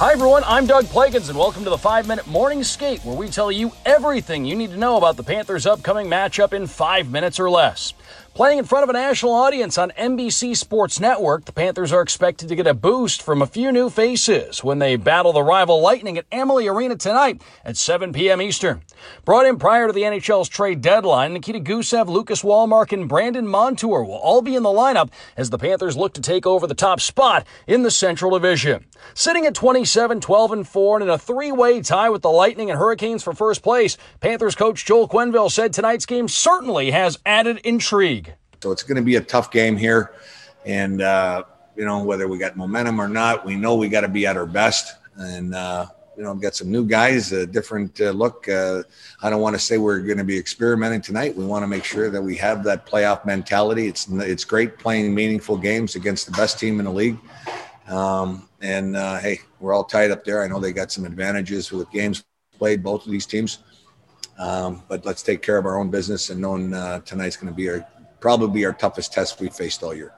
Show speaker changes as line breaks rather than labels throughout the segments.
Hi, everyone. I'm Doug Plagens, and welcome to the 5 Minute Morning Skate, where we tell you everything you need to know about the Panthers' upcoming matchup in five minutes or less. Playing in front of a national audience on NBC Sports Network, the Panthers are expected to get a boost from a few new faces when they battle the rival Lightning at Amalie Arena tonight at 7 p.m. Eastern. Brought in prior to the NHL's trade deadline, Nikita Gusev, Lucas Wallmark, and Brandon Montour will all be in the lineup as the Panthers look to take over the top spot in the Central Division. Sitting at 27, 12, and 4, and in a three-way tie with the Lightning and Hurricanes for first place, Panthers coach Joel Quenneville said tonight's game certainly has added intrigue.
So it's going to be a tough game here. And, uh, you know, whether we got momentum or not, we know we got to be at our best. And, uh, you know, got some new guys, a different uh, look. Uh, I don't want to say we're going to be experimenting tonight. We want to make sure that we have that playoff mentality. It's it's great playing meaningful games against the best team in the league. Um, and uh, hey, we're all tied up there. I know they got some advantages with games played, both of these teams. Um, but let's take care of our own business and knowing uh, tonight's going to be a probably our toughest test we faced all year.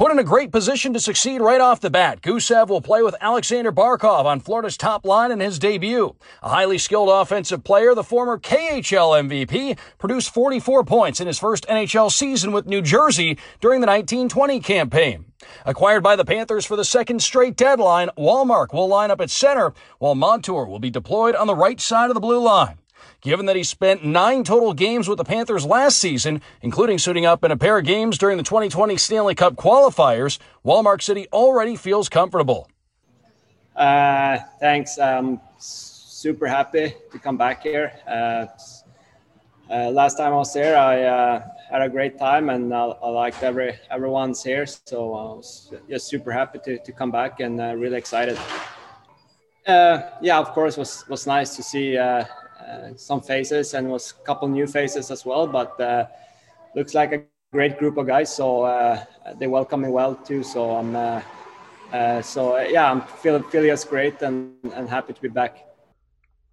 Put in a great position to succeed right off the bat, Gusev will play with Alexander Barkov on Florida's top line in his debut. A highly skilled offensive player, the former KHL MVP produced 44 points in his first NHL season with New Jersey during the 1920 campaign. Acquired by the Panthers for the second straight deadline, Wallmark will line up at center, while Montour will be deployed on the right side of the blue line. Given that he spent nine total games with the Panthers last season, including suiting up in a pair of games during the 2020 Stanley Cup qualifiers, Wallmark City already feels comfortable.
Uh, thanks. I'm super happy to come back here. Uh, uh, last time I was here, I uh, had a great time and I, I liked every everyone's here. So I was just super happy to, to come back and uh, really excited. Uh, yeah, of course, was was nice to see uh, some faces and was a couple new faces as well. But uh, looks like a great group of guys. So uh, they welcome me well too. So I'm so yeah, I'm feeling feeling great and, and happy to be back.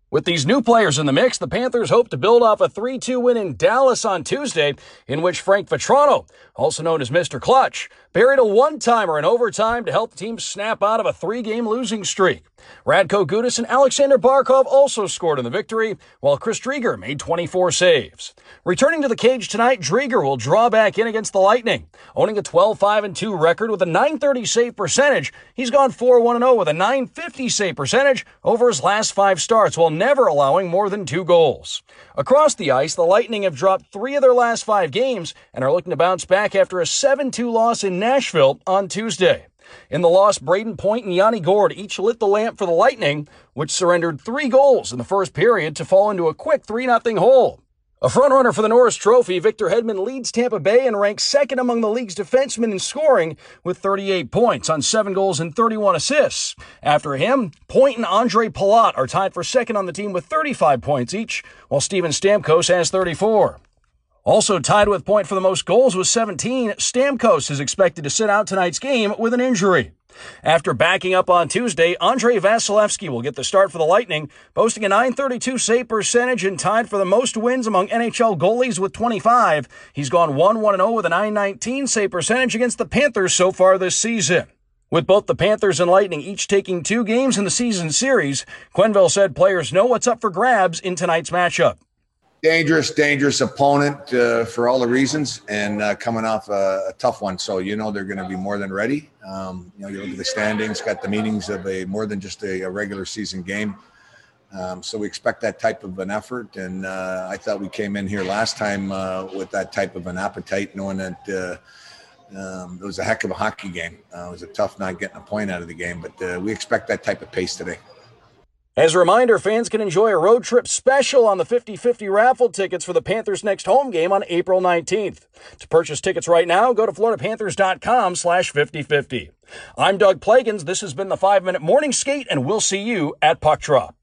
With these new players in the mix, the Panthers hope to build off a 3 2 win in Dallas on Tuesday, in which Frank Vatrano, also known as Mr. Clutch, buried a one timer in overtime to help the team snap out of a three game losing streak. Radko Gudas and Alexander Barkov also scored in the victory, while Chris Driedger made 24 saves. Returning to the cage tonight, Driedger will draw back in against the Lightning. Owning a 12-5-2 record with a 930 save percentage, he's gone 4-1-0 with a 950 save percentage over his last five starts, while never allowing more than two goals. Across the ice, the Lightning have dropped three of their last five games and are looking to bounce back after a 7-2 loss in Nashville on Tuesday. In the loss, Brayden Point and Yanni Gourde each lit the lamp for the Lightning, which surrendered three goals in the first period to fall into a quick 3 0 hole. A frontrunner for the Norris Trophy, Victor Hedman leads Tampa Bay and ranks second among the league's defensemen in scoring with 38 points on 7 goals and 31 assists. After him, Point and Ondrej Palat are tied for second on the team with 35 points each, while Steven Stamkos has 34. Also tied with point for the most goals with 17, Stamkos is expected to sit out tonight's game with an injury. After backing up on Tuesday, Andrei Vasilevskiy will get the start for the Lightning, boasting a 932 save percentage and tied for the most wins among NHL goalies with 25. He's gone 1-1-0 with a 919 save percentage against the Panthers so far this season. With both the Panthers and Lightning each taking two games in the season series, Quenneville said players know what's up for grabs in tonight's matchup
dangerous, dangerous opponent uh, for all the reasons, and uh, coming off a, a, tough one. So you know they're going to be more than ready. Um, you know, you look at the standings, got the meanings of a more than just a, a regular season game. Um, so we expect that type of an effort, and uh, I thought we came in here last time uh, with that type of an appetite, knowing that. Uh, um, it was a heck of a hockey game. Uh, it was a tough not getting a point out of the game, but we expect that type of pace today.
As a reminder, fans can enjoy a road trip special on the 50-50 raffle tickets for the Panthers' next home game on April 19th. To purchase tickets right now, go to floridapanthers.com slash 5050. I'm Doug Plagens. This has been the 5-Minute Morning Skate, and we'll see you at Puck Drop.